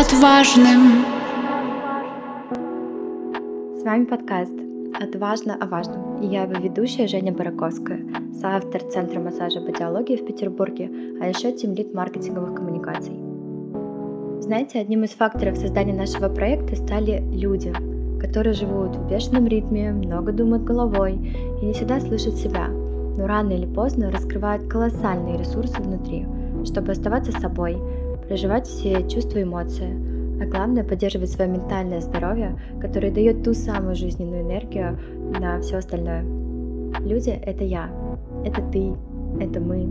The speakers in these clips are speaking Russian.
отважным. С вами подкаст «Отважно о важном» и я его ведущая Женя Бараковская, соавтор Центра массажа по диалогии в Петербурге, а еще тимлит маркетинговых коммуникаций. Знаете, одним из факторов создания нашего проекта стали люди, которые живут в бешеном ритме, много думают головой и не всегда слышат себя, но рано или поздно раскрывают колоссальные ресурсы внутри, чтобы оставаться собой, проживать все чувства и эмоции, а главное поддерживать свое ментальное здоровье, которое дает ту самую жизненную энергию на все остальное. Люди — это я, это ты, это мы,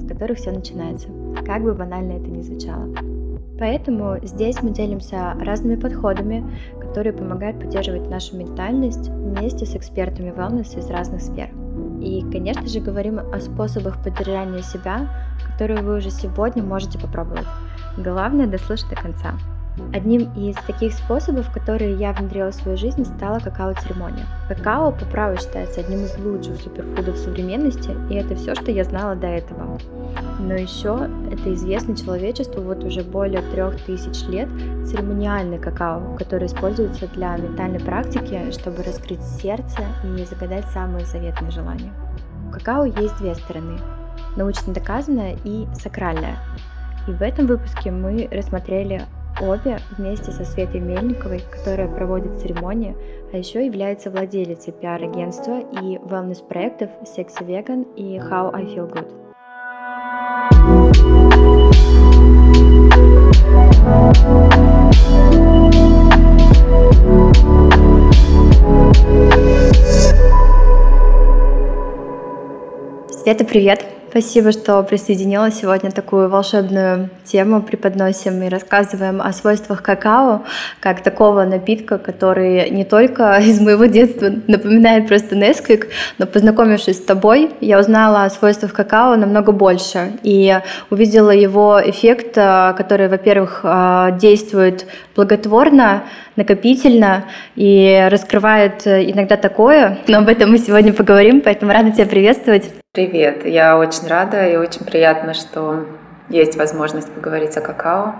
с которых все начинается, как бы банально это ни звучало. Поэтому здесь мы делимся разными подходами, которые помогают поддерживать нашу ментальность вместе с экспертами wellness из разных сфер. И, конечно же, говорим о способах поддержания себя, которые вы уже сегодня можете попробовать. Главное дослушать до конца. Одним из таких способов, которые я внедрила в свою жизнь, стала какао-церемония. Какао по праву считается одним из лучших суперфудов современности, и это все, что я знала до этого. Но еще это известно человечеству вот уже более трех тысяч лет церемониальный какао, который используется для ментальной практики, чтобы раскрыть сердце и загадать самые заветные желания. У какао есть две стороны – научно доказанная и сакральная. И в этом выпуске мы рассмотрели обе вместе со Светой Мельниковой, которая проводит церемонии, а еще является владелицей пиар-агентства и wellness-проектов Sexy Vegan и How I Feel Good. Света, привет! Спасибо, что присоединилась сегодня такую волшебную тему преподносим и рассказываем о свойствах какао, как такого напитка, который не только из моего детства напоминает просто Несквик, но познакомившись с тобой, я узнала о свойствах какао намного больше и увидела его эффект, э, который, во-первых, э, действует благотворно, накопительно и раскрывает иногда такое, но об этом мы сегодня поговорим, поэтому рада тебя приветствовать. Привет, я очень рада и очень приятно, что есть возможность поговорить о какао,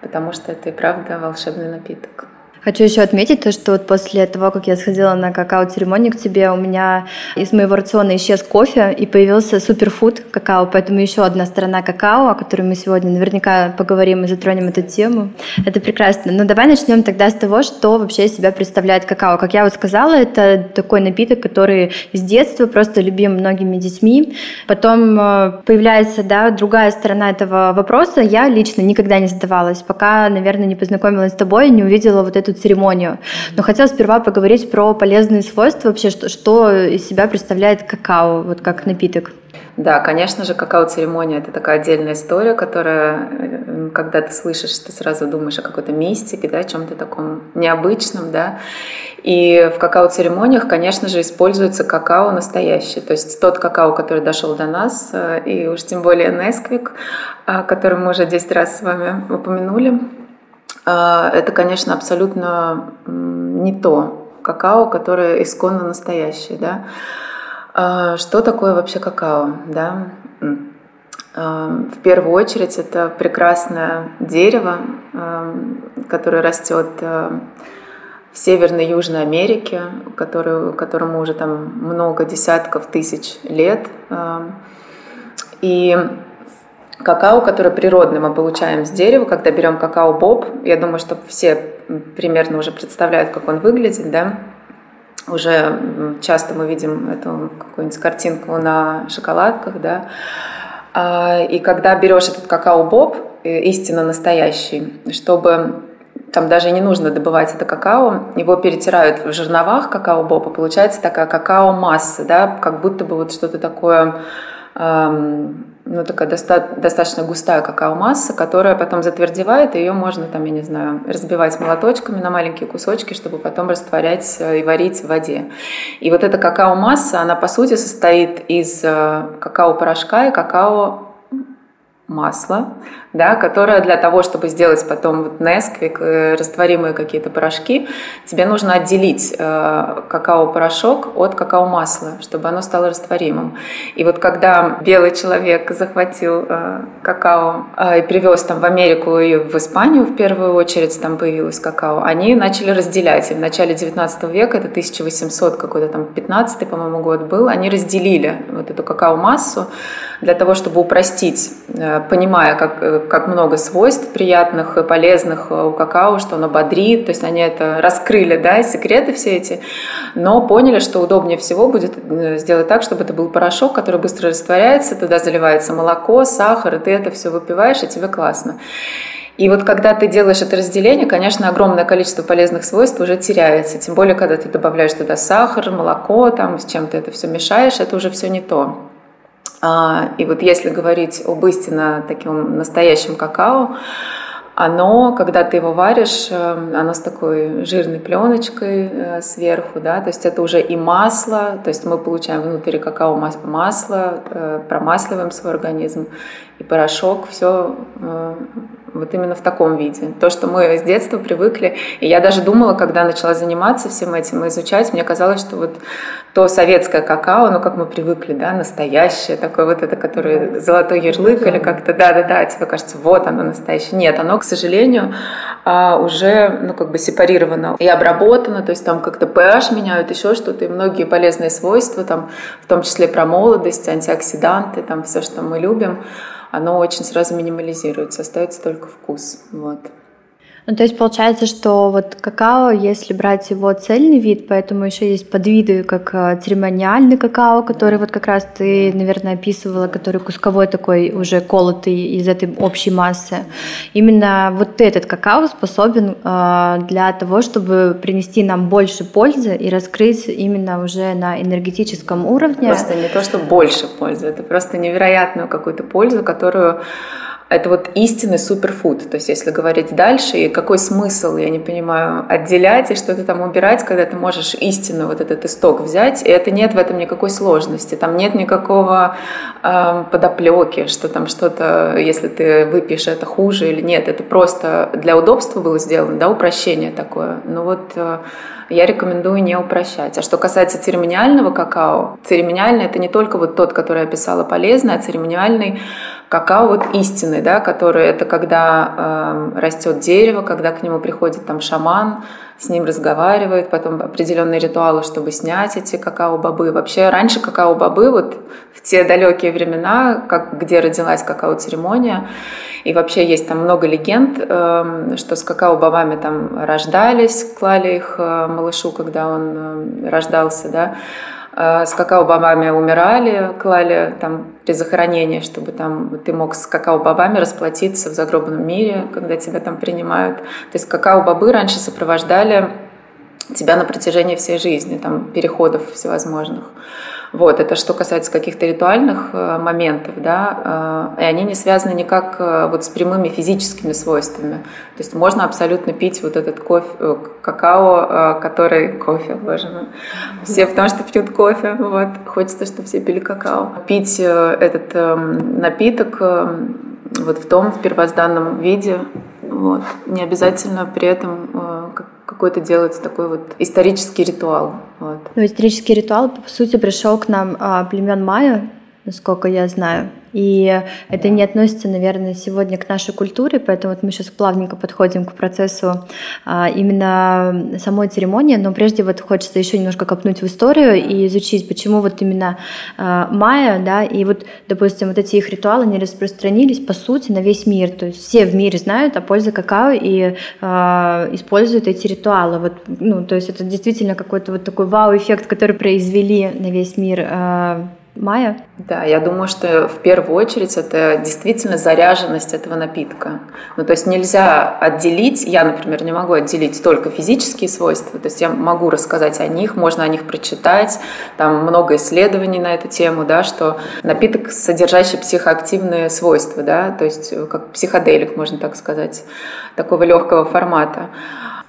потому что это и правда волшебный напиток. Хочу еще отметить то, что вот после того, как я сходила на какао-церемонию к тебе, у меня из моего рациона исчез кофе и появился суперфуд какао, поэтому еще одна сторона какао, о которой мы сегодня наверняка поговорим и затронем эту тему. Это прекрасно. Но давай начнем тогда с того, что вообще из себя представляет какао. Как я вот сказала, это такой напиток, который с детства просто любим многими детьми. Потом э, появляется да, другая сторона этого вопроса. Я лично никогда не задавалась, пока, наверное, не познакомилась с тобой, не увидела вот эту эту церемонию. Но хотела сперва поговорить про полезные свойства вообще, что, что из себя представляет какао, вот как напиток. Да, конечно же, какао-церемония – это такая отдельная история, которая, э, когда ты слышишь, ты сразу думаешь о какой-то мистике, да, о чем-то таком необычном, да. И в какао-церемониях, конечно же, используется какао настоящий, то есть тот какао, который дошел до нас, э, и уж тем более Несквик, который мы уже 10 раз с вами упомянули, это, конечно, абсолютно не то какао, которое исконно настоящее. Да? А, что такое вообще какао? Да? А, в первую очередь это прекрасное дерево, которое растет в Северной и Южной Америке, который, которому уже там много десятков тысяч лет. И какао, которое природное мы получаем с дерева, когда берем какао-боб. Я думаю, что все примерно уже представляют, как он выглядит, да. Уже часто мы видим эту какую-нибудь картинку на шоколадках, да. А, и когда берешь этот какао-боб, э, истинно настоящий, чтобы там даже не нужно добывать это какао, его перетирают в жерновах какао-боба, получается такая какао-масса, да, как будто бы вот что-то такое ну, такая доста- достаточно густая какао-масса, которая потом затвердевает, и ее можно, там, я не знаю, разбивать молоточками на маленькие кусочки, чтобы потом растворять э, и варить в воде. И вот эта какао-масса, она, по сути, состоит из э, какао-порошка и какао масла, да, которая для того, чтобы сделать потом вот Nesquik, э, растворимые какие-то порошки, тебе нужно отделить э, какао-порошок от какао-масла, чтобы оно стало растворимым. И вот когда белый человек захватил э, какао и привез там в Америку и в Испанию в первую очередь там появилось какао, они начали разделять. И в начале 19 века, это 1800 какой-то там 15 по-моему, год был, они разделили вот эту какао-массу для того, чтобы упростить, э, понимая, как, э, как много свойств приятных и полезных э, у какао, что оно бодрит, то есть они это раскрыли, да, секреты все эти, но поняли, что удобнее всего будет сделать так, чтобы это был порошок, который быстро растворяется, туда заливается молоко, сахар, и ты это все выпиваешь, и тебе классно. И вот когда ты делаешь это разделение, конечно, огромное количество полезных свойств уже теряется. Тем более, когда ты добавляешь туда сахар, молоко, там, с чем ты это все мешаешь, это уже все не то. А, и вот если говорить об истинно таком настоящем какао, оно, когда ты его варишь, э, оно с такой жирной пленочкой э, сверху, да, то есть это уже и масло, то есть мы получаем внутри какао масло, э, промасливаем свой организм, и порошок, все вот именно в таком виде. То, что мы с детства привыкли. И я даже думала, когда начала заниматься всем этим и изучать, мне казалось, что вот то советское какао, ну, как мы привыкли, да, настоящее, такое вот это, которое золотой ярлык или как-то, да-да-да, тебе кажется, вот оно настоящее. Нет, оно, к сожалению, а, уже, ну, как бы сепарировано и обработано, то есть там как-то pH меняют, еще что-то, и многие полезные свойства, там, в том числе про молодость, антиоксиданты, там, все, что мы любим, оно очень сразу минимализируется, остается только вкус. Вот. Ну, то есть получается, что вот какао, если брать его цельный вид, поэтому еще есть подвиды, как э, церемониальный какао, который вот как раз ты, наверное, описывала, который кусковой такой уже колотый из этой общей массы. Именно вот этот какао способен э, для того, чтобы принести нам больше пользы и раскрыть именно уже на энергетическом уровне. Просто не то, что больше пользы, это просто невероятную какую-то пользу, которую это вот истинный суперфуд. То есть, если говорить дальше, и какой смысл, я не понимаю, отделять и что-то там убирать, когда ты можешь истинно вот этот исток взять, и это нет в этом никакой сложности, там нет никакого э, подоплеки, что там что-то, если ты выпьешь, это хуже или нет, это просто для удобства было сделано, да, упрощение такое. Ну вот э, я рекомендую не упрощать. А что касается церемониального какао, церемониальный это не только вот тот, который я описала полезный, а церемониальный какао вот истинный, да, который это когда э, растет дерево, когда к нему приходит там шаман, с ним разговаривает, потом определенные ритуалы, чтобы снять эти какао-бобы. Вообще раньше какао-бобы, вот в те далекие времена, как, где родилась какао-церемония, и вообще есть там много легенд, э, что с какао-бобами там рождались, клали их э, малышу, когда он э, рождался, да, с какао-бобами умирали, клали там при захоронении, чтобы там ты мог с какао-бобами расплатиться в загробном мире, когда тебя там принимают. То есть какао-бобы раньше сопровождали тебя на протяжении всей жизни, там переходов всевозможных. Вот, это что касается каких-то ритуальных э, моментов, да, э, и они не связаны никак э, вот с прямыми физическими свойствами. То есть можно абсолютно пить вот этот кофе, какао, который... Кофе, боже мой. Все потому что пьют кофе, вот. Хочется, чтобы все пили какао. Пить этот эм, напиток эм, вот в том, в первозданном виде, вот. Не обязательно при этом какой-то делать такой вот исторический ритуал. Вот. Ну, исторический ритуал, по сути, пришел к нам а, племен Майя, насколько я знаю. И это не относится, наверное, сегодня к нашей культуре, поэтому вот мы сейчас плавненько подходим к процессу а, именно самой церемонии, но прежде вот хочется еще немножко копнуть в историю и изучить, почему вот именно а, майя, да, и вот, допустим, вот эти их ритуалы, они распространились, по сути, на весь мир, то есть все в мире знают о пользе какао и а, используют эти ритуалы, вот, ну, то есть это действительно какой-то вот такой вау-эффект, который произвели на весь мир а, Майя? Да, я думаю, что в первую очередь это действительно заряженность этого напитка. Ну, то есть нельзя отделить, я, например, не могу отделить только физические свойства, то есть я могу рассказать о них, можно о них прочитать, там много исследований на эту тему, да, что напиток, содержащий психоактивные свойства, да, то есть как психоделик, можно так сказать, такого легкого формата.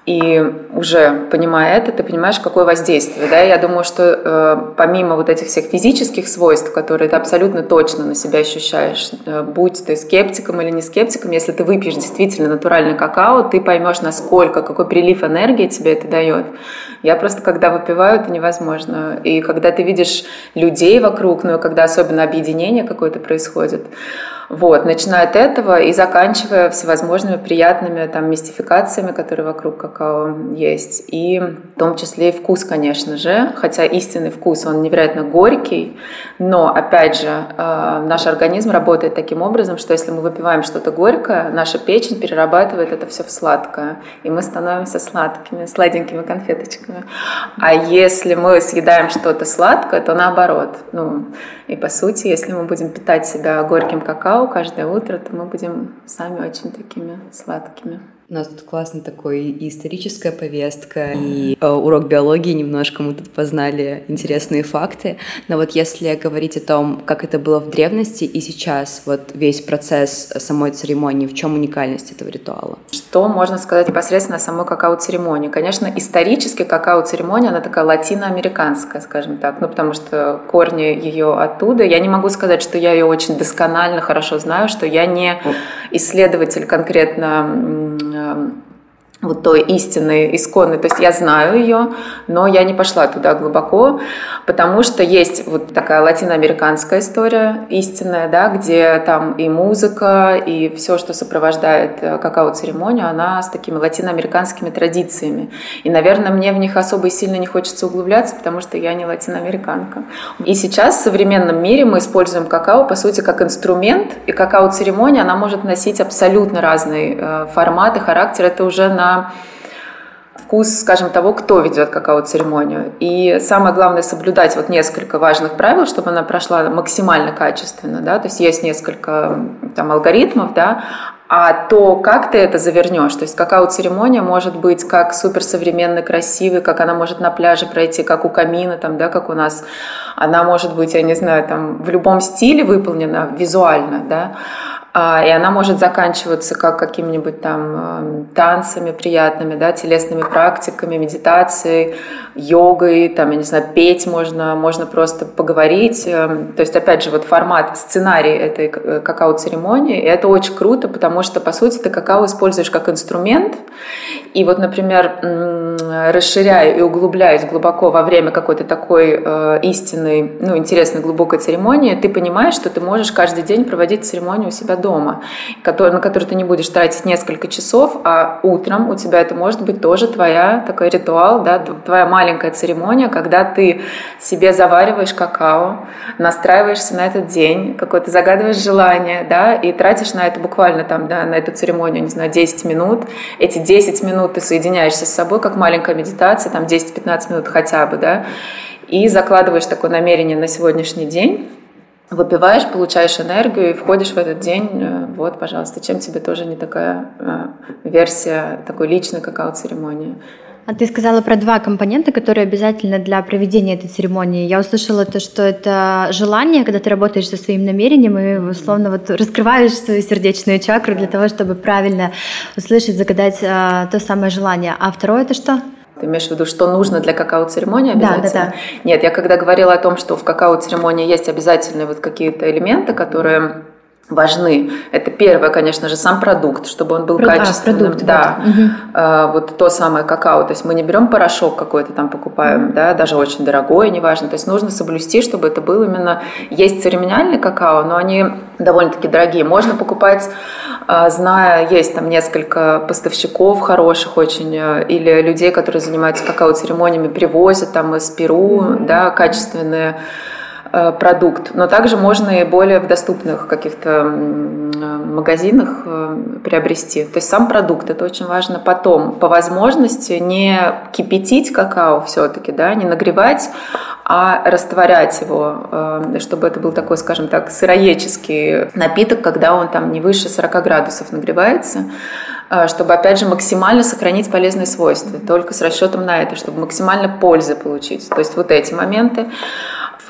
И уже понимая это, ты понимаешь, какое воздействие. Да? Я думаю, что э, помимо вот этих всех физических свойств, которые ты абсолютно точно на себя ощущаешь, э, будь ты скептиком или не скептиком, если ты выпьешь действительно натуральный какао, ты поймешь, насколько, какой прилив энергии тебе это дает. Я просто, когда выпиваю, это невозможно. И когда ты видишь людей вокруг, ну и когда особенно объединение какое-то происходит, вот, начиная от этого и заканчивая всевозможными приятными там мистификациями, которые вокруг какао есть. И в том числе и вкус, конечно же, хотя истинный вкус, он невероятно горький, но, опять же, э, наш организм работает таким образом, что если мы выпиваем что-то горькое, наша печень перерабатывает это все в сладкое, и мы становимся сладкими, сладенькими конфеточками. А если мы съедаем что-то сладкое, то наоборот. Ну, и по сути, если мы будем питать себя горьким какао каждое утро, то мы будем сами очень такими сладкими. У нас тут классно такой и историческая повестка, и э, урок биологии немножко мы тут познали интересные факты. Но вот если говорить о том, как это было в древности и сейчас, вот весь процесс самой церемонии, в чем уникальность этого ритуала? Что можно сказать непосредственно о самой какао-церемонии? Конечно, исторически какао-церемония, она такая латиноамериканская, скажем так, ну потому что корни ее оттуда. Я не могу сказать, что я ее очень досконально хорошо знаю, что я не исследователь конкретно Эм, вот той истинной, исконной. То есть я знаю ее, но я не пошла туда глубоко, потому что есть вот такая латиноамериканская история истинная, да, где там и музыка, и все, что сопровождает э, какао-церемонию, она с такими латиноамериканскими традициями. И, наверное, мне в них особо и сильно не хочется углубляться, потому что я не латиноамериканка. И сейчас в современном мире мы используем какао, по сути, как инструмент, и какао-церемония, она может носить абсолютно разный э, формат и характер. Это уже на вкус, скажем, того, кто ведет какао-церемонию. И самое главное соблюдать вот несколько важных правил, чтобы она прошла максимально качественно, да, то есть есть несколько там алгоритмов, да, а то, как ты это завернешь, то есть какао-церемония может быть как суперсовременной, красивой, как она может на пляже пройти, как у камина, там, да, как у нас, она может быть, я не знаю, там, в любом стиле выполнена визуально, да, и она может заканчиваться как какими-нибудь там эм, танцами приятными, да, телесными практиками, медитацией, йогой, там, я не знаю, петь можно, можно просто поговорить. Эм, то есть, опять же, вот формат, сценарий этой э, какао-церемонии, и это очень круто, потому что, по сути, ты какао используешь как инструмент, и вот, например, расширяя и углубляясь глубоко во время какой-то такой э, истинной, ну, интересной, глубокой церемонии, ты понимаешь, что ты можешь каждый день проводить церемонию у себя дома, который, на которую ты не будешь тратить несколько часов, а утром у тебя это может быть тоже твоя такой ритуал, да, твоя маленькая церемония, когда ты себе завариваешь какао, настраиваешься на этот день, какое-то загадываешь желание, да, и тратишь на это буквально там, да, на эту церемонию, не знаю, 10 минут. Эти 10 минут ты соединяешься с собой, как маленькая медитация, там 10-15 минут хотя бы, да, и закладываешь такое намерение на сегодняшний день, выпиваешь, получаешь энергию и входишь в этот день. Э, вот, пожалуйста, чем тебе тоже не такая э, версия такой личной какао-церемонии. А ты сказала про два компонента, которые обязательны для проведения этой церемонии. Я услышала то, что это желание, когда ты работаешь со своим намерением и условно вот раскрываешь свою сердечную чакру для того, чтобы правильно услышать, загадать а, то самое желание. А второе это что? Ты имеешь в виду, что нужно для какао-церемонии обязательно? Да, да, да. Нет, я когда говорила о том, что в какао-церемонии есть обязательные вот какие-то элементы, которые важны. Это первое, конечно же, сам продукт, чтобы он был Про, качественным. А, продукт, да, вот. Угу. А, вот то самое какао. То есть мы не берем порошок какой-то там покупаем, угу. да, даже очень дорогой, неважно. То есть нужно соблюсти, чтобы это был именно... Есть церемониальный какао, но они довольно-таки дорогие. Можно покупать, а, зная, есть там несколько поставщиков хороших очень, э, или людей, которые занимаются какао-церемониями, привозят там из Перу, угу. да, качественные продукт, но также можно и более в доступных каких-то магазинах э, приобрести. То есть сам продукт, это очень важно. Потом, по возможности, не кипятить какао все-таки, да, не нагревать, а растворять его, э, чтобы это был такой, скажем так, сыроедческий напиток, когда он там не выше 40 градусов нагревается чтобы, опять же, максимально сохранить полезные свойства, только с расчетом на это, чтобы максимально пользы получить. То есть вот эти моменты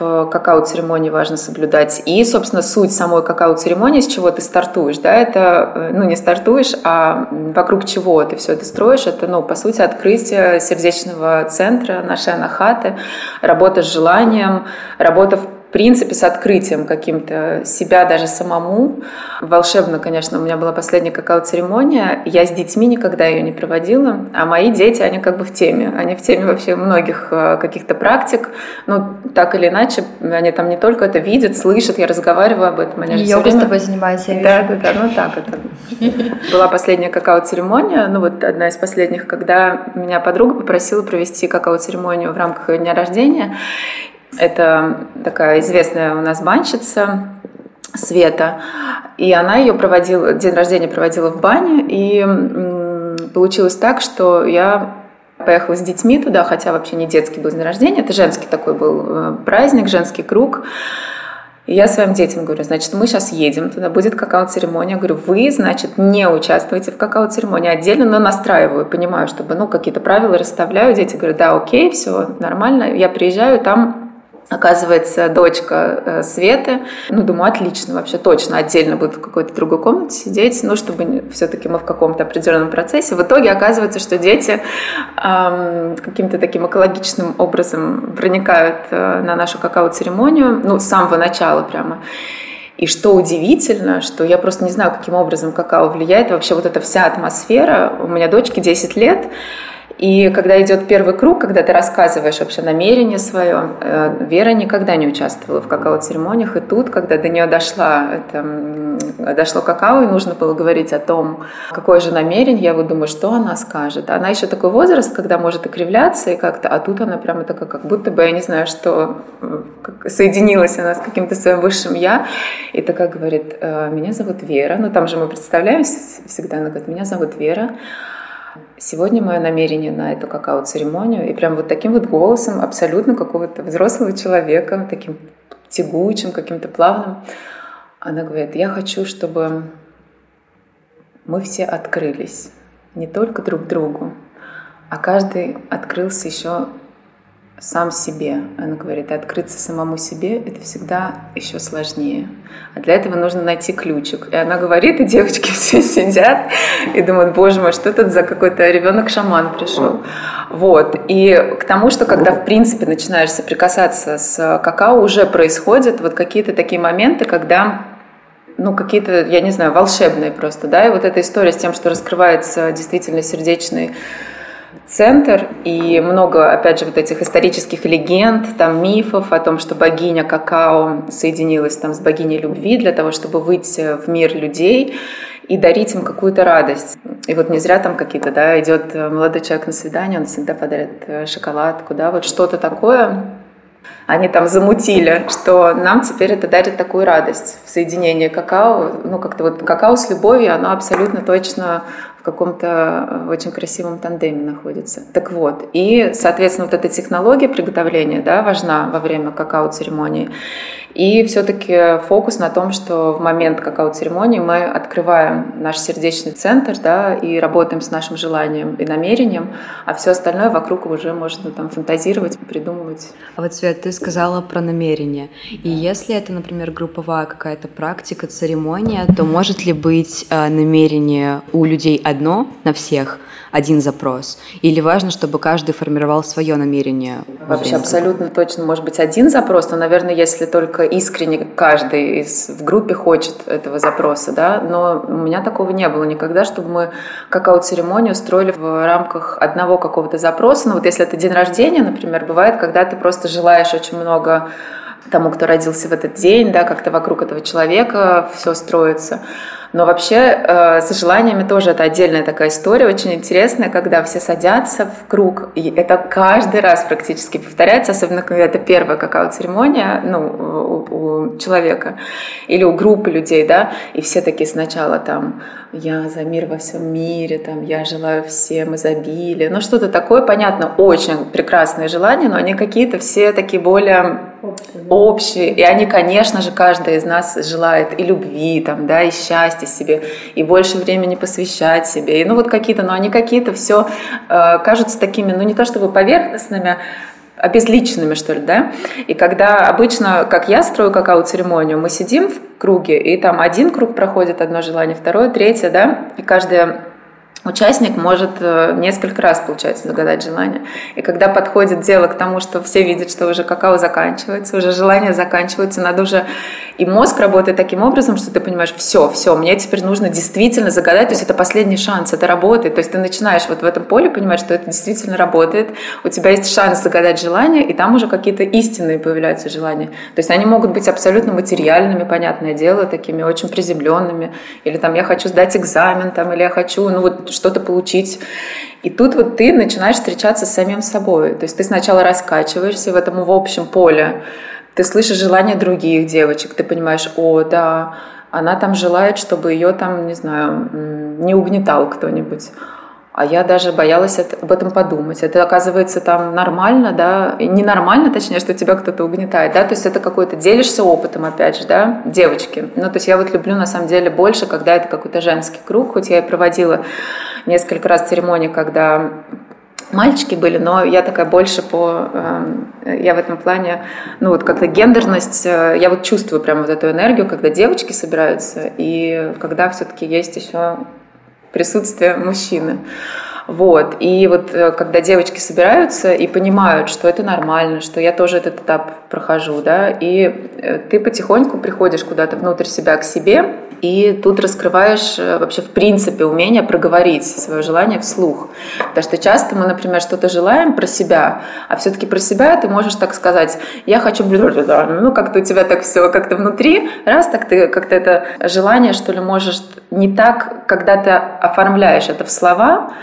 в какао-церемонии важно соблюдать. И, собственно, суть самой какао-церемонии, с чего ты стартуешь, да, это, э, ну, не стартуешь, а вокруг чего ты все это строишь, это, ну, по сути, открытие сердечного центра нашей анахаты, работа с желанием, работа в в принципе, с открытием каким-то себя даже самому. Волшебно, конечно, у меня была последняя какао-церемония. Я с детьми никогда ее не проводила, а мои дети, они как бы в теме. Они в теме вообще многих э, каких-то практик. Ну, так или иначе, они там не только это видят, слышат, я разговариваю об этом. Они Йога время... с тобой занимается, я Да, да, да, ну так это. Была последняя какао-церемония, ну вот одна из последних, когда меня подруга попросила провести какао-церемонию в рамках ее дня рождения. Это такая известная у нас банщица Света. И она ее проводила, день рождения проводила в бане. И получилось так, что я поехала с детьми туда, хотя вообще не детский был день рождения, это женский такой был э, праздник, женский круг. И я своим детям говорю, значит, мы сейчас едем, туда будет какао-церемония. Говорю, вы, значит, не участвуете в какао-церемонии отдельно, но настраиваю, понимаю, чтобы, ну, какие-то правила расставляю. Дети говорят, да, окей, все нормально. Я приезжаю, там Оказывается, дочка э, Светы, ну, думаю, отлично, вообще точно отдельно будет в какой-то другой комнате сидеть, ну, чтобы все-таки мы в каком-то определенном процессе. В итоге оказывается, что дети эм, каким-то таким экологичным образом проникают э, на нашу какао-церемонию, ну, с самого начала прямо. И что удивительно, что я просто не знаю, каким образом какао влияет, вообще вот эта вся атмосфера. У меня дочке 10 лет, и когда идет первый круг, когда ты рассказываешь вообще намерение свое, э, Вера никогда не участвовала в какао-церемониях, и тут, когда до нее дошла, это, дошло какао, и нужно было говорить о том, какое же намерение, я вот думаю, что она скажет. Она еще такой возраст, когда может окривляться и как-то, а тут она прямо такая, как будто бы, я не знаю, что соединилась она с каким-то своим высшим я, и такая говорит, «Э, меня зовут Вера, ну там же мы представляемся всегда, она говорит, меня зовут Вера, Сегодня мое намерение на эту какао-церемонию, и прям вот таким вот голосом абсолютно какого-то взрослого человека, таким тягучим, каким-то плавным, она говорит, я хочу, чтобы мы все открылись не только друг другу, а каждый открылся еще сам себе. Она говорит, открыться самому себе — это всегда еще сложнее. А для этого нужно найти ключик. И она говорит, и девочки все сидят и думают, боже мой, что тут за какой-то ребенок-шаман пришел. Вот. И к тому, что когда, в принципе, начинаешь соприкасаться с какао, уже происходят вот какие-то такие моменты, когда ну, какие-то, я не знаю, волшебные просто, да, и вот эта история с тем, что раскрывается действительно сердечный центр, и много, опять же, вот этих исторических легенд, там мифов о том, что богиня какао соединилась там с богиней любви для того, чтобы выйти в мир людей и дарить им какую-то радость. И вот не зря там какие-то, да, идет молодой человек на свидание, он всегда подарит э, шоколадку, да, вот что-то такое, они там замутили, что нам теперь это дарит такую радость в соединении какао. Ну, как-то вот какао с любовью, оно абсолютно точно в каком-то э, очень красивом тандеме находится. Так вот, и, соответственно, вот эта технология приготовления да, важна во время какао-церемонии. И все-таки фокус на том, что в момент какао-церемонии мы открываем наш сердечный центр да, и работаем с нашим желанием и намерением, а все остальное вокруг уже можно там фантазировать, придумывать. А вот, Свет, ты сказала про намерение. И если это, например, групповая какая-то практика, церемония, то может ли быть э, намерение у людей одно на всех – один запрос? Или важно, чтобы каждый формировал свое намерение? Вообще абсолютно точно может быть один запрос, но, наверное, если только искренне каждый из, в группе хочет этого запроса, да, но у меня такого не было никогда, чтобы мы какао-церемонию строили в рамках одного какого-то запроса. Ну вот если это день рождения, например, бывает, когда ты просто желаешь очень много тому, кто родился в этот день, да, как-то вокруг этого человека все строится. Но вообще э, с желаниями тоже это отдельная такая история, очень интересная, когда все садятся в круг, и это каждый раз практически повторяется, особенно когда это первая какао-церемония ну, у, у человека или у группы людей, да, и все такие сначала там я за мир во всем мире, там, я желаю всем изобилия, ну что-то такое, понятно, очень прекрасные желания, но они какие-то все такие более общие, общие. и они, конечно же, каждый из нас желает и любви, там, да, и счастья себе, и больше времени посвящать себе, и ну вот какие-то, но они какие-то все э, кажутся такими, ну не то чтобы поверхностными, обезличенными, что ли, да? И когда обычно, как я строю какао-церемонию, мы сидим в круге, и там один круг проходит, одно желание, второе, третье, да, и каждая участник может э, несколько раз, получается, загадать желание. И когда подходит дело к тому, что все видят, что уже какао заканчивается, уже желание заканчивается, надо уже... И мозг работает таким образом, что ты понимаешь, все, все, мне теперь нужно действительно загадать, то есть это последний шанс, это работает. То есть ты начинаешь вот в этом поле понимать, что это действительно работает, у тебя есть шанс загадать желание, и там уже какие-то истинные появляются желания. То есть они могут быть абсолютно материальными, понятное дело, такими очень приземленными. Или там я хочу сдать экзамен, там, или я хочу, ну вот что-то получить. И тут вот ты начинаешь встречаться с самим собой. То есть ты сначала раскачиваешься в этом в общем поле, ты слышишь желания других девочек, ты понимаешь, о, да, она там желает, чтобы ее там, не знаю, не угнетал кто-нибудь. А я даже боялась об этом подумать. Это оказывается там нормально, да, и ненормально, точнее, что тебя кто-то угнетает, да, то есть это какой-то, делишься опытом, опять же, да, девочки. Ну, то есть я вот люблю, на самом деле, больше, когда это какой-то женский круг, хоть я и проводила несколько раз церемонии, когда мальчики были, но я такая больше по... Э, я в этом плане, ну вот как-то гендерность, э, я вот чувствую прям вот эту энергию, когда девочки собираются, и когда все-таки есть еще присутствие мужчины. Вот. И вот э, когда девочки собираются и понимают, что это нормально, что я тоже этот этап прохожу, да, и э, ты потихоньку приходишь куда-то внутрь себя к себе, и тут раскрываешь э, вообще в принципе умение проговорить свое желание вслух. Потому что часто мы, например, что-то желаем про себя, а все-таки про себя ты можешь так сказать, я хочу, ну как-то у тебя так все как-то внутри, раз так ты как-то это желание, что ли, можешь не так, когда ты оформляешь это в слова,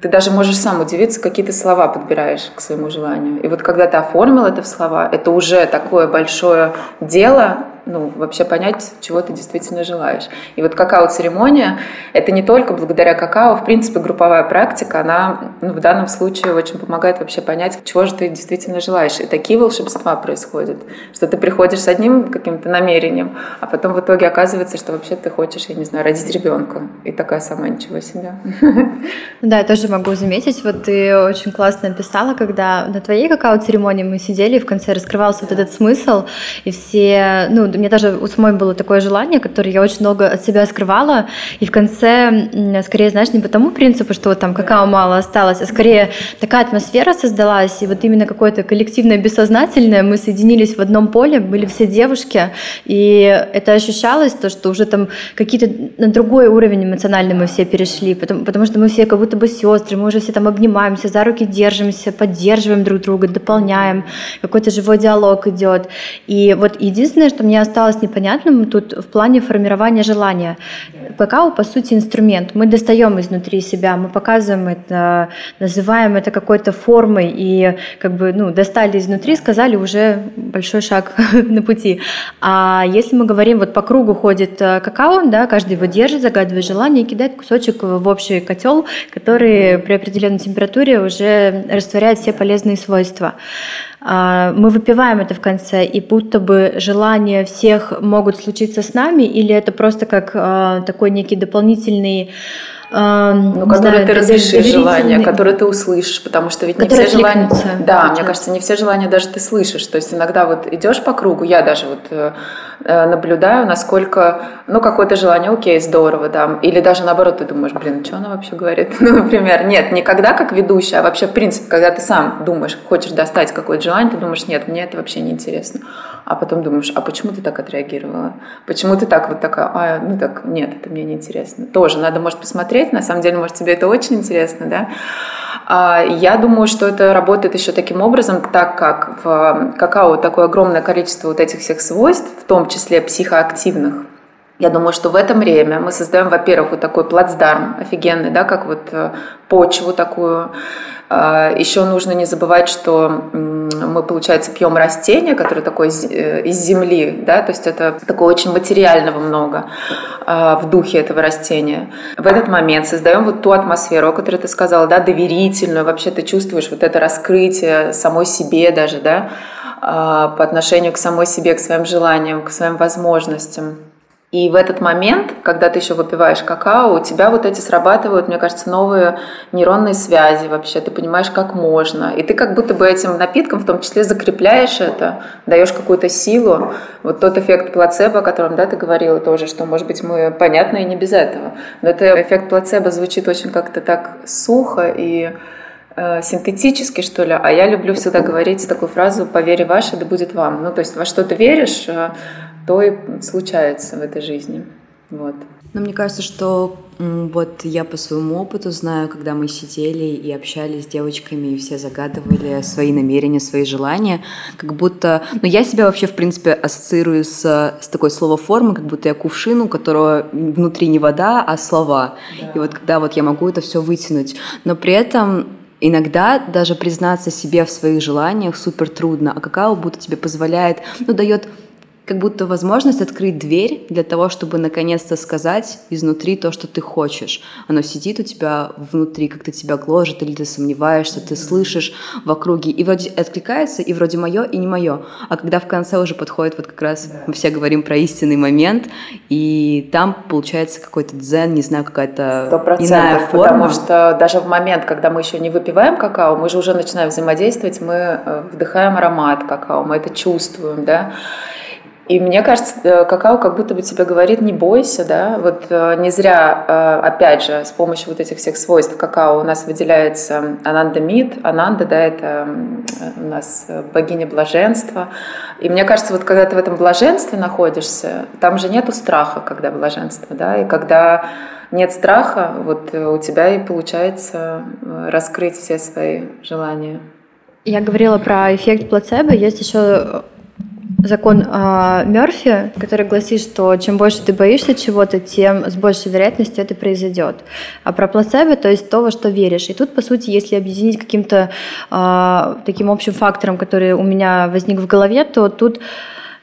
ты даже можешь сам удивиться, какие ты слова подбираешь к своему желанию. И вот когда ты оформил это в слова, это уже такое большое дело, ну, вообще понять, чего ты действительно желаешь. И вот какао-церемония — это не только благодаря какао, в принципе, групповая практика, она ну, в данном случае очень помогает вообще понять, чего же ты действительно желаешь. И такие волшебства происходят, что ты приходишь с одним каким-то намерением, а потом в итоге оказывается, что вообще ты хочешь, я не знаю, родить ребенка. И такая сама ничего себе. Да, я тоже могу заметить, вот ты очень классно описала, когда на твоей какао-церемонии мы сидели, и в конце раскрывался вот этот смысл, и все, ну, мне даже у самой было такое желание, которое я очень много от себя скрывала, и в конце, скорее, знаешь, не по тому принципу, что вот там какао мало осталось, а скорее такая атмосфера создалась, и вот именно какое-то коллективное бессознательное, мы соединились в одном поле, были все девушки, и это ощущалось, то, что уже там какие-то на другой уровень эмоциональный мы все перешли, потому, потому что мы все как будто бы сестры, мы уже все там обнимаемся, за руки держимся, поддерживаем друг друга, дополняем, какой-то живой диалог идет. И вот единственное, что мне осталось непонятным тут в плане формирования желания. Какао, по сути, инструмент. Мы достаем изнутри себя, мы показываем это, называем это какой-то формой и как бы ну, достали изнутри, сказали уже большой шаг на пути. А если мы говорим, вот по кругу ходит э, какао, да, каждый его держит, загадывает желание и кидает кусочек в общий котел, который при определенной температуре уже растворяет все полезные свойства. А, мы выпиваем это в конце, и будто бы желания всех могут случиться с нами, или это просто как а, такой некий дополнительный ну, которые ты разрешишь желания, которые ты услышишь, потому что ведь не все желания... Да, мне кажется, не все желания даже ты слышишь. То есть иногда вот идешь по кругу, я даже вот э, э, наблюдаю, насколько, ну, какое-то желание, окей, здорово, да, или даже наоборот ты думаешь, блин, что она вообще говорит, ну, например, нет, никогда как ведущая, а вообще, в принципе, когда ты сам думаешь, хочешь достать какое-то желание, ты думаешь, нет, мне это вообще не интересно, а потом думаешь, а почему ты так отреагировала, почему ты так вот такая, а, ну, так, нет, это мне не интересно, тоже надо, может, посмотреть. На самом деле, может, тебе это очень интересно, да? А, я думаю, что это работает еще таким образом, так как в какао такое огромное количество вот этих всех свойств, в том числе психоактивных. Я думаю, что в это время мы создаем, во-первых, вот такой плацдарм офигенный, да, как вот э, почву такую. А, еще нужно не забывать, что мы, получается, пьем растение, которое такое э, из земли, да, то есть это такое очень материального много в духе этого растения. В этот момент создаем вот ту атмосферу, о которой ты сказала, да, доверительную, вообще ты чувствуешь вот это раскрытие самой себе даже, да, по отношению к самой себе, к своим желаниям, к своим возможностям. И в этот момент, когда ты еще выпиваешь какао, у тебя вот эти срабатывают, мне кажется, новые нейронные связи вообще. Ты понимаешь, как можно. И ты как будто бы этим напитком в том числе закрепляешь это, даешь какую-то силу. Вот тот эффект плацебо, о котором да, ты говорила тоже, что, может быть, мы понятны и не без этого. Но это эффект плацебо звучит очень как-то так сухо и э, синтетически, что ли, а я люблю всегда говорить такую фразу «по вере ваше, да будет вам». Ну, то есть во что ты веришь, э, то и случается в этой жизни. Вот. Но мне кажется, что вот я по своему опыту знаю, когда мы сидели и общались с девочками, и все загадывали свои намерения, свои желания, как будто... Ну, я себя вообще, в принципе, ассоциирую с, с такой словоформой, как будто я кувшин, у которого внутри не вода, а слова. Да. И вот когда вот я могу это все вытянуть. Но при этом Иногда даже признаться себе в своих желаниях супер трудно, а какао будто тебе позволяет, ну, дает как будто возможность открыть дверь для того, чтобы наконец-то сказать изнутри то, что ты хочешь. Оно сидит у тебя внутри, как-то тебя гложет, или ты сомневаешься, ты слышишь в округе, и вроде откликается, и вроде мое, и не мое. А когда в конце уже подходит вот как раз, мы все говорим про истинный момент, и там получается какой-то дзен, не знаю, какая-то иная форма. потому что даже в момент, когда мы еще не выпиваем какао, мы же уже начинаем взаимодействовать, мы э, вдыхаем аромат какао, мы это чувствуем, да, и мне кажется, э, какао как будто бы тебе говорит, не бойся, да, вот э, не зря, э, опять же, с помощью вот этих всех свойств какао у нас выделяется Ананда Мид, Ананда, да, это у нас богиня блаженства, и мне кажется, вот когда ты в этом блаженстве находишься, там же нету страха, когда блаженство, да, и когда нет страха, вот у тебя и получается раскрыть все свои желания. Я говорила про эффект плацебо, есть еще закон э, Мерфи, который гласит, что чем больше ты боишься чего-то, тем с большей вероятностью это произойдет. А про плацебо, то есть то, во что веришь. И тут, по сути, если объединить каким-то э, таким общим фактором, который у меня возник в голове, то тут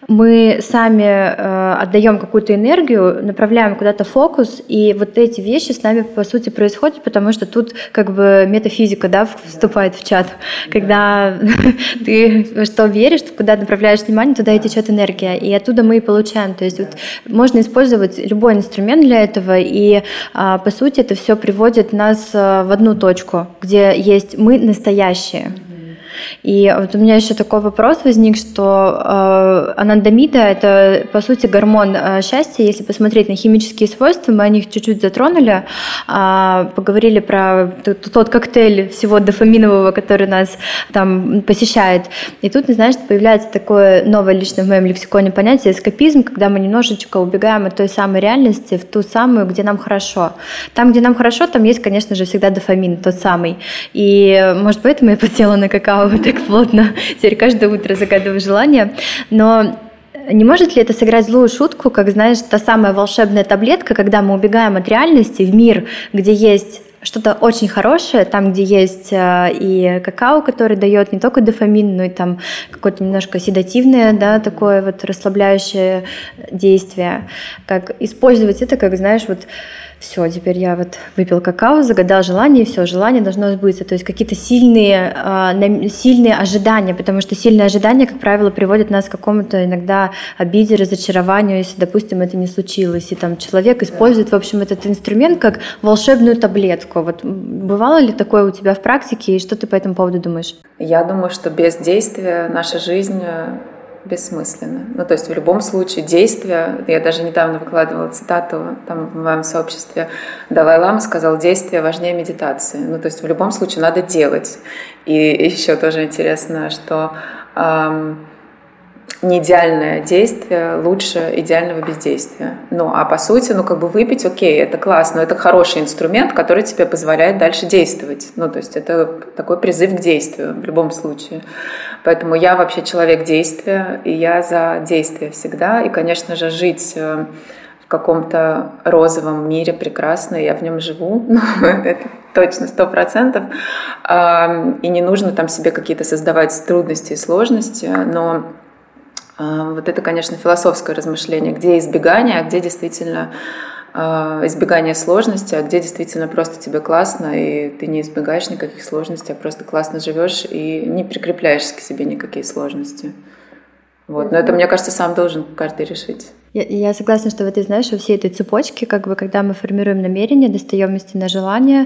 мы сами э, отдаем какую-то энергию, направляем куда-то фокус, и вот эти вещи с нами, по сути, происходят, потому что тут как бы метафизика да, вступает в чат. Когда ты что веришь, куда направляешь внимание, туда и течет энергия, и оттуда мы и получаем. То есть вот можно использовать любой инструмент для этого, и э, по сути это все приводит нас э, в одну точку, где есть мы настоящие. И вот у меня еще такой вопрос возник, что э, анандамида – это, по сути, гормон э, счастья. Если посмотреть на химические свойства, мы о них чуть-чуть затронули, э, поговорили про тот, коктейль всего дофаминового, который нас там посещает. И тут, знаешь, появляется такое новое лично в моем лексиконе понятие эскапизм, когда мы немножечко убегаем от той самой реальности в ту самую, где нам хорошо. Там, где нам хорошо, там есть, конечно же, всегда дофамин, тот самый. И, может, поэтому я подсела на какао так плотно. Теперь каждое утро загадываю желание. Но не может ли это сыграть злую шутку, как, знаешь, та самая волшебная таблетка, когда мы убегаем от реальности в мир, где есть что-то очень хорошее, там, где есть э, и какао, который дает не только дофамин, но и там какое-то немножко седативное, да, такое вот расслабляющее действие. Как использовать это, как, знаешь, вот все, теперь я вот выпил какао, загадал желание, и все, желание должно сбыться. То есть какие-то сильные, э, сильные ожидания, потому что сильные ожидания, как правило, приводят нас к какому-то иногда обиде, разочарованию, если, допустим, это не случилось. И там человек использует, в общем, этот инструмент как волшебную таблетку. Вот бывало ли такое у тебя в практике, и что ты по этому поводу думаешь? Я думаю, что без действия наша жизнь бессмысленно. Ну, то есть в любом случае действие, я даже недавно выкладывала цитату там в моем сообществе, Далай-Лама сказал, действие важнее медитации. Ну, то есть в любом случае надо делать. И еще тоже интересно, что эм, не идеальное действие лучше идеального бездействия. Ну, а по сути, ну, как бы выпить, окей, это классно, но это хороший инструмент, который тебе позволяет дальше действовать. Ну, то есть это такой призыв к действию в любом случае. Поэтому я вообще человек действия, и я за действие всегда. И, конечно же, жить э, в каком-то розовом мире прекрасно, я в нем живу, это точно, сто процентов. И не нужно там себе какие-то создавать трудности и сложности, но вот это, конечно, философское размышление, где избегание, а где действительно а, избегание сложности, а где действительно просто тебе классно, и ты не избегаешь никаких сложностей, а просто классно живешь и не прикрепляешь к себе никакие сложности. Вот. Но это, мне кажется, сам должен каждый решить. Я, я согласна, что вот ты знаешь, во всей этой цепочке, как бы, когда мы формируем намерение, достаем истинное желание,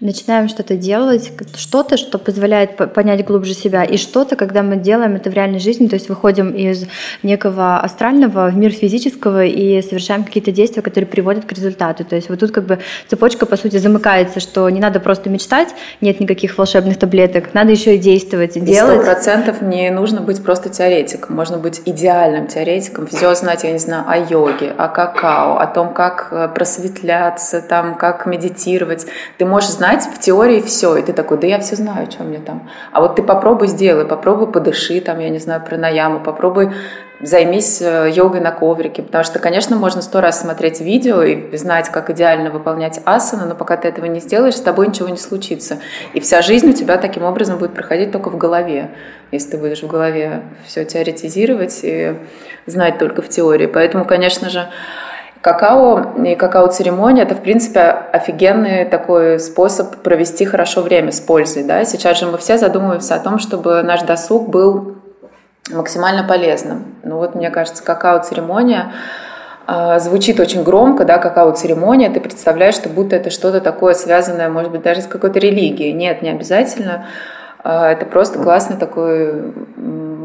начинаем что-то делать, что-то, что позволяет понять глубже себя, и что-то, когда мы делаем это в реальной жизни, то есть выходим из некого астрального в мир физического и совершаем какие-то действия, которые приводят к результату. То есть вот тут как бы цепочка, по сути, замыкается, что не надо просто мечтать, нет никаких волшебных таблеток, надо еще и действовать, и делать. Сто процентов не нужно быть просто теоретиком, можно быть идеальным теоретиком, все знать, я не знаю, о йоге, о какао, о том, как э, просветляться, там, как медитировать. Ты можешь знать в теории все, и ты такой, да я все знаю, что мне там. А вот ты попробуй сделай, попробуй подыши, там, я не знаю, про наяму, попробуй займись э, йогой на коврике, потому что, конечно, можно сто раз смотреть видео и знать, как идеально выполнять асаны, но пока ты этого не сделаешь, с тобой ничего не случится. И вся жизнь у тебя таким образом будет проходить только в голове, если ты будешь в голове все теоретизировать и знать только в теории. Поэтому, конечно же, Какао и какао-церемония – это, в принципе, офигенный такой способ провести хорошо время с пользой. Да? Сейчас же мы все задумываемся о том, чтобы наш досуг был максимально полезным. Ну вот, мне кажется, какао-церемония э, звучит очень громко, да, какао-церемония, ты представляешь, что будто это что-то такое связанное, может быть, даже с какой-то религией. Нет, не обязательно. Э, это просто классный такой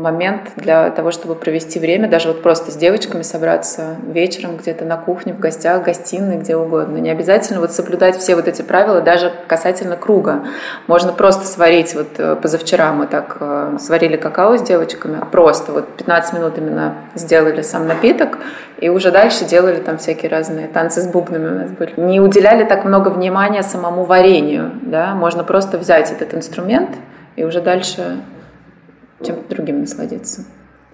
момент для того, чтобы провести время, даже вот просто с девочками собраться вечером где-то на кухне, в гостях, в гостиной, где угодно. Не обязательно вот соблюдать все вот эти правила, даже касательно круга. Можно просто сварить, вот э, позавчера мы так э, сварили какао с девочками, просто вот 15 минут именно сделали сам напиток, и уже дальше делали там всякие разные танцы с бубнами у нас были. Не уделяли так много внимания самому варенью, да, можно просто взять этот инструмент и уже дальше чем-то другим насладиться.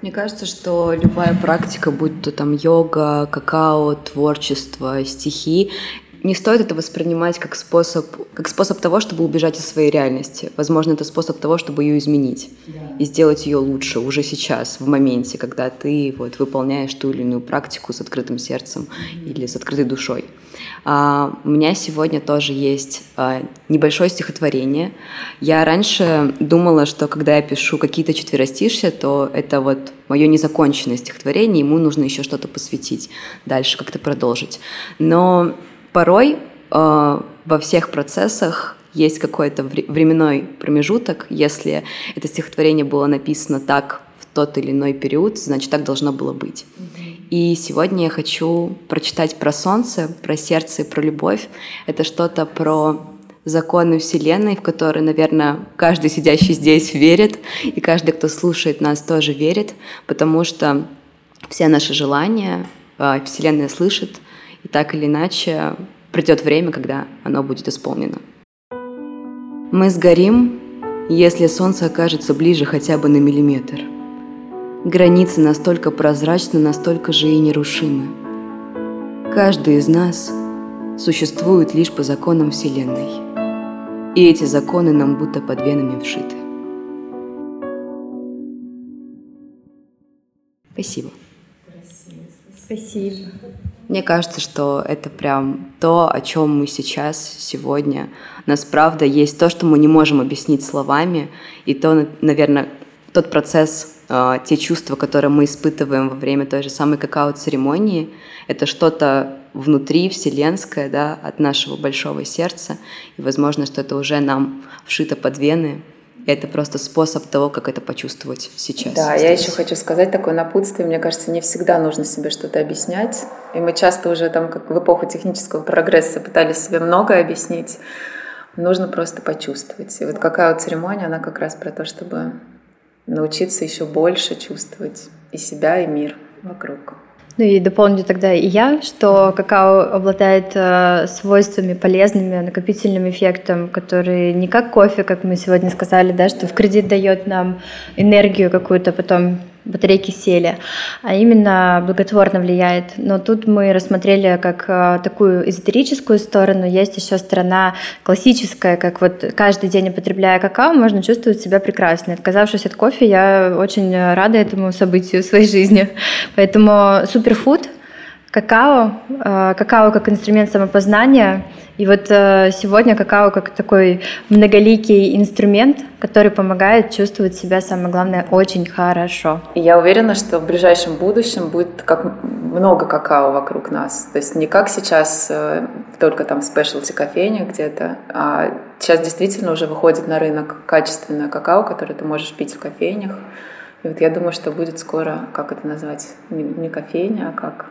Мне кажется, что любая практика, будь то там йога, какао, творчество, стихи, не стоит это воспринимать как способ, как способ того, чтобы убежать из своей реальности. Возможно, это способ того, чтобы ее изменить да. и сделать ее лучше уже сейчас, в моменте, когда ты вот выполняешь ту или иную практику с открытым сердцем mm-hmm. или с открытой душой. А, у меня сегодня тоже есть а, небольшое стихотворение. Я раньше думала, что когда я пишу какие-то четверостишья, то это вот мое незаконченное стихотворение, ему нужно еще что-то посвятить, дальше как-то продолжить. Но порой а, во всех процессах есть какой-то временной промежуток. Если это стихотворение было написано так в тот или иной период, значит, так должно было быть. И сегодня я хочу прочитать про солнце, про сердце и про любовь. Это что-то про законы Вселенной, в которые, наверное, каждый сидящий здесь верит, и каждый, кто слушает нас, тоже верит, потому что все наши желания а, Вселенная слышит, и так или иначе придет время, когда оно будет исполнено. Мы сгорим, если солнце окажется ближе хотя бы на миллиметр – Границы настолько прозрачны, настолько же и нерушимы. Каждый из нас существует лишь по законам Вселенной. И эти законы нам будто под венами вшиты. Спасибо. Спасибо. Мне кажется, что это прям то, о чем мы сейчас, сегодня. У нас правда есть то, что мы не можем объяснить словами, и то, наверное, тот процесс а, те чувства, которые мы испытываем во время той же самой какао-церемонии, это что-то внутри, вселенское, да, от нашего большого сердца, и возможно, что это уже нам вшито под вены, это просто способ того, как это почувствовать сейчас. Да, здесь. я еще хочу сказать такое напутствие. Мне кажется, не всегда нужно себе что-то объяснять. И мы часто уже там, как в эпоху технического прогресса, пытались себе многое объяснить. Нужно просто почувствовать. И вот какая вот церемония, она как раз про то, чтобы научиться еще больше чувствовать и себя, и мир вокруг. Ну и дополню тогда и я, что какао обладает э, свойствами полезными, накопительным эффектом, который не как кофе, как мы сегодня сказали, да, что в кредит дает нам энергию какую-то, потом батарейки сели, а именно благотворно влияет. Но тут мы рассмотрели как э, такую эзотерическую сторону, есть еще сторона классическая, как вот каждый день употребляя какао, можно чувствовать себя прекрасно. Отказавшись от кофе, я очень рада этому событию в своей жизни. Поэтому суперфуд какао, э, какао как инструмент самопознания. И вот э, сегодня какао как такой многоликий инструмент, который помогает чувствовать себя, самое главное, очень хорошо. И я уверена, что в ближайшем будущем будет как много какао вокруг нас. То есть не как сейчас э, только там в спешлти кофейне где-то, а сейчас действительно уже выходит на рынок качественное какао, которое ты можешь пить в кофейнях. И вот я думаю, что будет скоро, как это назвать, не, не кофейня, а как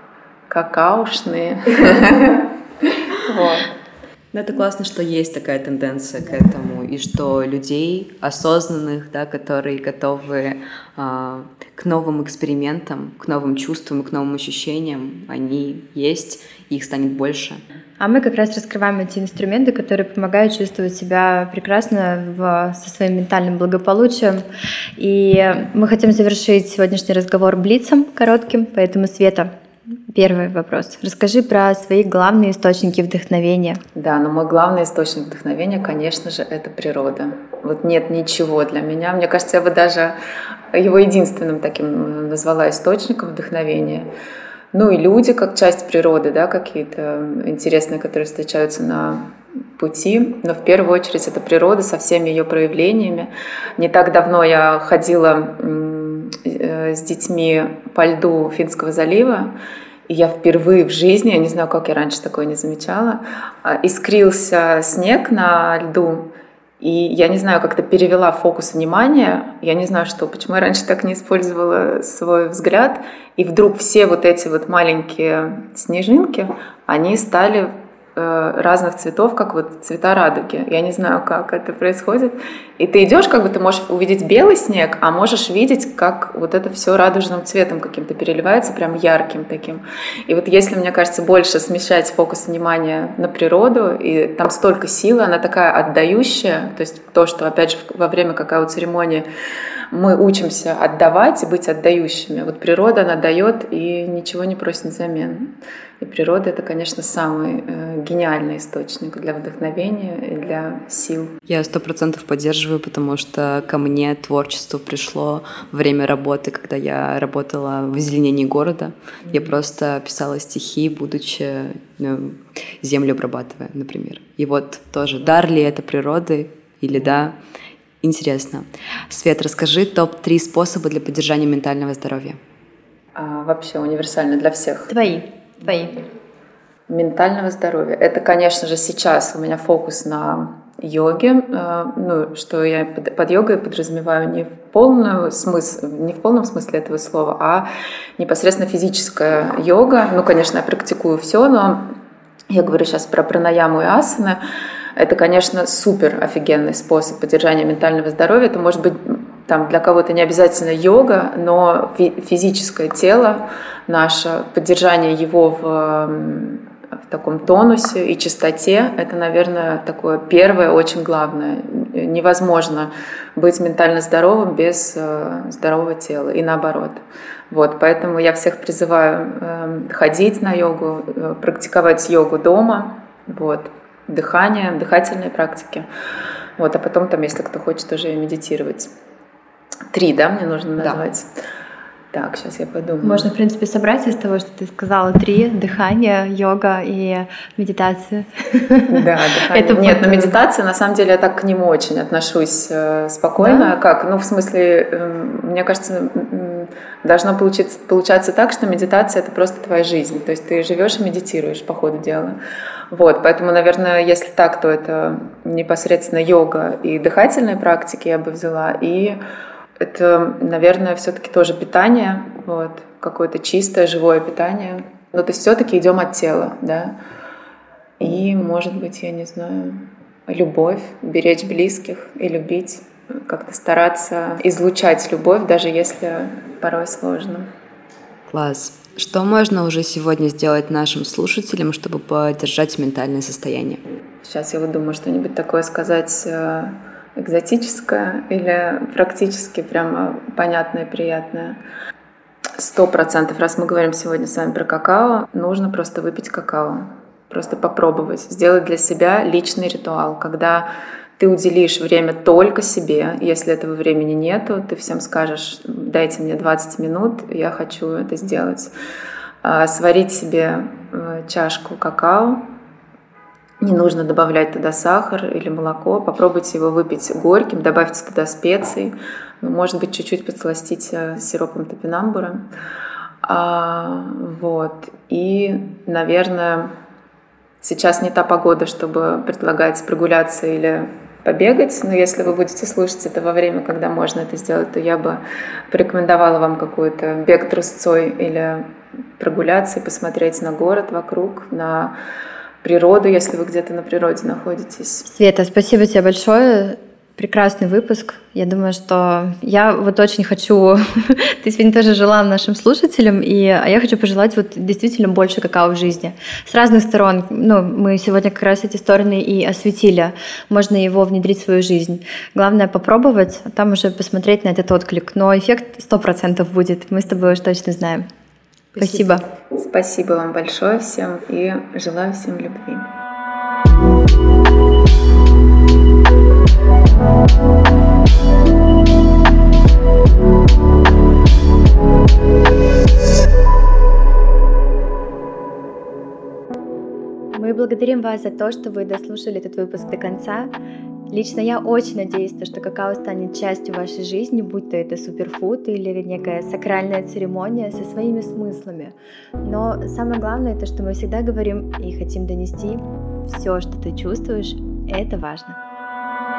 какаушные. Вот. Ну, это классно, что есть такая тенденция к этому, и что людей осознанных, да, которые готовы а, к новым экспериментам, к новым чувствам, к новым ощущениям, они есть, и их станет больше. А мы как раз раскрываем эти инструменты, которые помогают чувствовать себя прекрасно в, со своим ментальным благополучием. И мы хотим завершить сегодняшний разговор блицем коротким, поэтому, Света, Первый вопрос. Расскажи про свои главные источники вдохновения. Да, но мой главный источник вдохновения, конечно же, это природа. Вот нет ничего для меня. Мне кажется, я бы даже его единственным таким назвала источником вдохновения. Ну и люди как часть природы, да, какие-то интересные, которые встречаются на пути, но в первую очередь это природа со всеми ее проявлениями. Не так давно я ходила Э, с детьми по льду Финского залива, и я впервые в жизни, я не знаю, как я раньше такое не замечала, а, искрился снег на льду, и я не знаю, как-то перевела фокус внимания, я не знаю, что, почему я раньше так не использовала свой взгляд, и вдруг все вот эти вот маленькие снежинки, они стали Э, разных цветов, как вот цвета радуги. Я не знаю, как это происходит. И ты идешь, как бы ты можешь увидеть белый снег, а можешь видеть, как вот это все радужным цветом каким-то переливается, прям ярким таким. И вот если, мне кажется, больше смещать фокус внимания на природу, и там столько силы, она такая отдающая, то есть то, что, опять же, во время какао-церемонии мы учимся отдавать и быть отдающими. Вот природа, она дает и ничего не просит взамен. И природа — это, конечно, самый э, гениальный источник для вдохновения и для сил. Я сто процентов поддерживаю, потому что ко мне творчество пришло время работы, когда я работала в озеленении города. Я просто писала стихи, будучи ну, землю обрабатывая, например. И вот тоже, дар ли это природы или да, интересно. Свет, расскажи топ-3 способа для поддержания ментального здоровья. А, вообще универсально для всех. Твои твои? Ментального здоровья. Это, конечно же, сейчас у меня фокус на йоге, э, ну, что я под, под йогой подразумеваю не в, полном смысл, не в полном смысле этого слова, а непосредственно физическая йога. Ну, конечно, я практикую все, но я говорю сейчас про пранаяму и асаны. Это, конечно, супер офигенный способ поддержания ментального здоровья. Это может быть там для кого-то не обязательно йога, но физическое тело наше, поддержание его в, в таком тонусе и чистоте, это, наверное, такое первое, очень главное. Невозможно быть ментально здоровым без э, здорового тела и наоборот. Вот, поэтому я всех призываю э, ходить на йогу, э, практиковать йогу дома, вот, дыхание, дыхательные практики. Вот, а потом там, если кто хочет, уже медитировать. Три, да, мне нужно назвать? Да. Так, сейчас я подумаю. Можно, в принципе, собрать из того, что ты сказала. Три. Дыхание, йога и медитация. Да, дыхание. Это Нет, но медитация, на самом деле, я так к нему очень отношусь э, спокойно. Да? Как? Ну, в смысле, э, мне кажется, должно получиться, получаться так, что медитация — это просто твоя жизнь. То есть ты живешь и медитируешь по ходу дела. Вот, поэтому, наверное, если так, то это непосредственно йога и дыхательные практики я бы взяла, и это, наверное, все-таки тоже питание, вот, какое-то чистое, живое питание. Но то есть все-таки идем от тела, да. И, может быть, я не знаю, любовь, беречь близких и любить, как-то стараться излучать любовь, даже если порой сложно. Класс. Что можно уже сегодня сделать нашим слушателям, чтобы поддержать ментальное состояние? Сейчас я вот думаю что-нибудь такое сказать э, экзотическое или практически прямо понятное, приятное. Сто процентов, раз мы говорим сегодня с вами про какао, нужно просто выпить какао, просто попробовать, сделать для себя личный ритуал, когда ты уделишь время только себе. Если этого времени нету, ты всем скажешь, дайте мне 20 минут, я хочу это сделать. а, сварить себе э, чашку какао, не нужно добавлять туда сахар или молоко. Попробуйте его выпить горьким, добавьте туда специи. Ну, может быть, чуть-чуть подсластить э, сиропом топинамбура. А, вот. И, наверное, сейчас не та погода, чтобы предлагать прогуляться или побегать, но если вы будете слушать это во время, когда можно это сделать, то я бы порекомендовала вам какой-то бег трусцой или прогуляться и посмотреть на город вокруг, на природу, если вы где-то на природе находитесь. Света, спасибо тебе большое. Прекрасный выпуск. Я думаю, что я вот очень хочу... Ты сегодня тоже желала нашим слушателям, и а я хочу пожелать вот действительно больше какао в жизни. С разных сторон. Ну, мы сегодня как раз эти стороны и осветили. Можно его внедрить в свою жизнь. Главное попробовать, а там уже посмотреть на этот отклик. Но эффект сто процентов будет. Мы с тобой уж точно знаем. Спасибо. Спасибо, Спасибо вам большое всем и желаю всем любви. Мы благодарим вас за то, что вы дослушали этот выпуск до конца. Лично я очень надеюсь, что какао станет частью вашей жизни, будь то это суперфуд или некая сакральная церемония со своими смыслами. Но самое главное, это что мы всегда говорим и хотим донести, все, что ты чувствуешь, это важно.